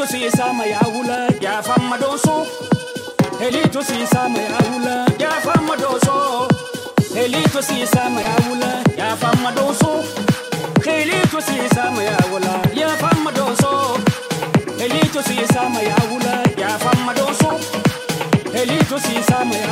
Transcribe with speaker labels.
Speaker 1: Elitu si sama ya hula ya fama doso. Elitu si sama ya hula ya fama doso. Elitu si sama ya hula ya fama doso. Elitu si sama ya hula ya fama doso. Elitu si sama ya hula ya fama doso. Elitu si sama ya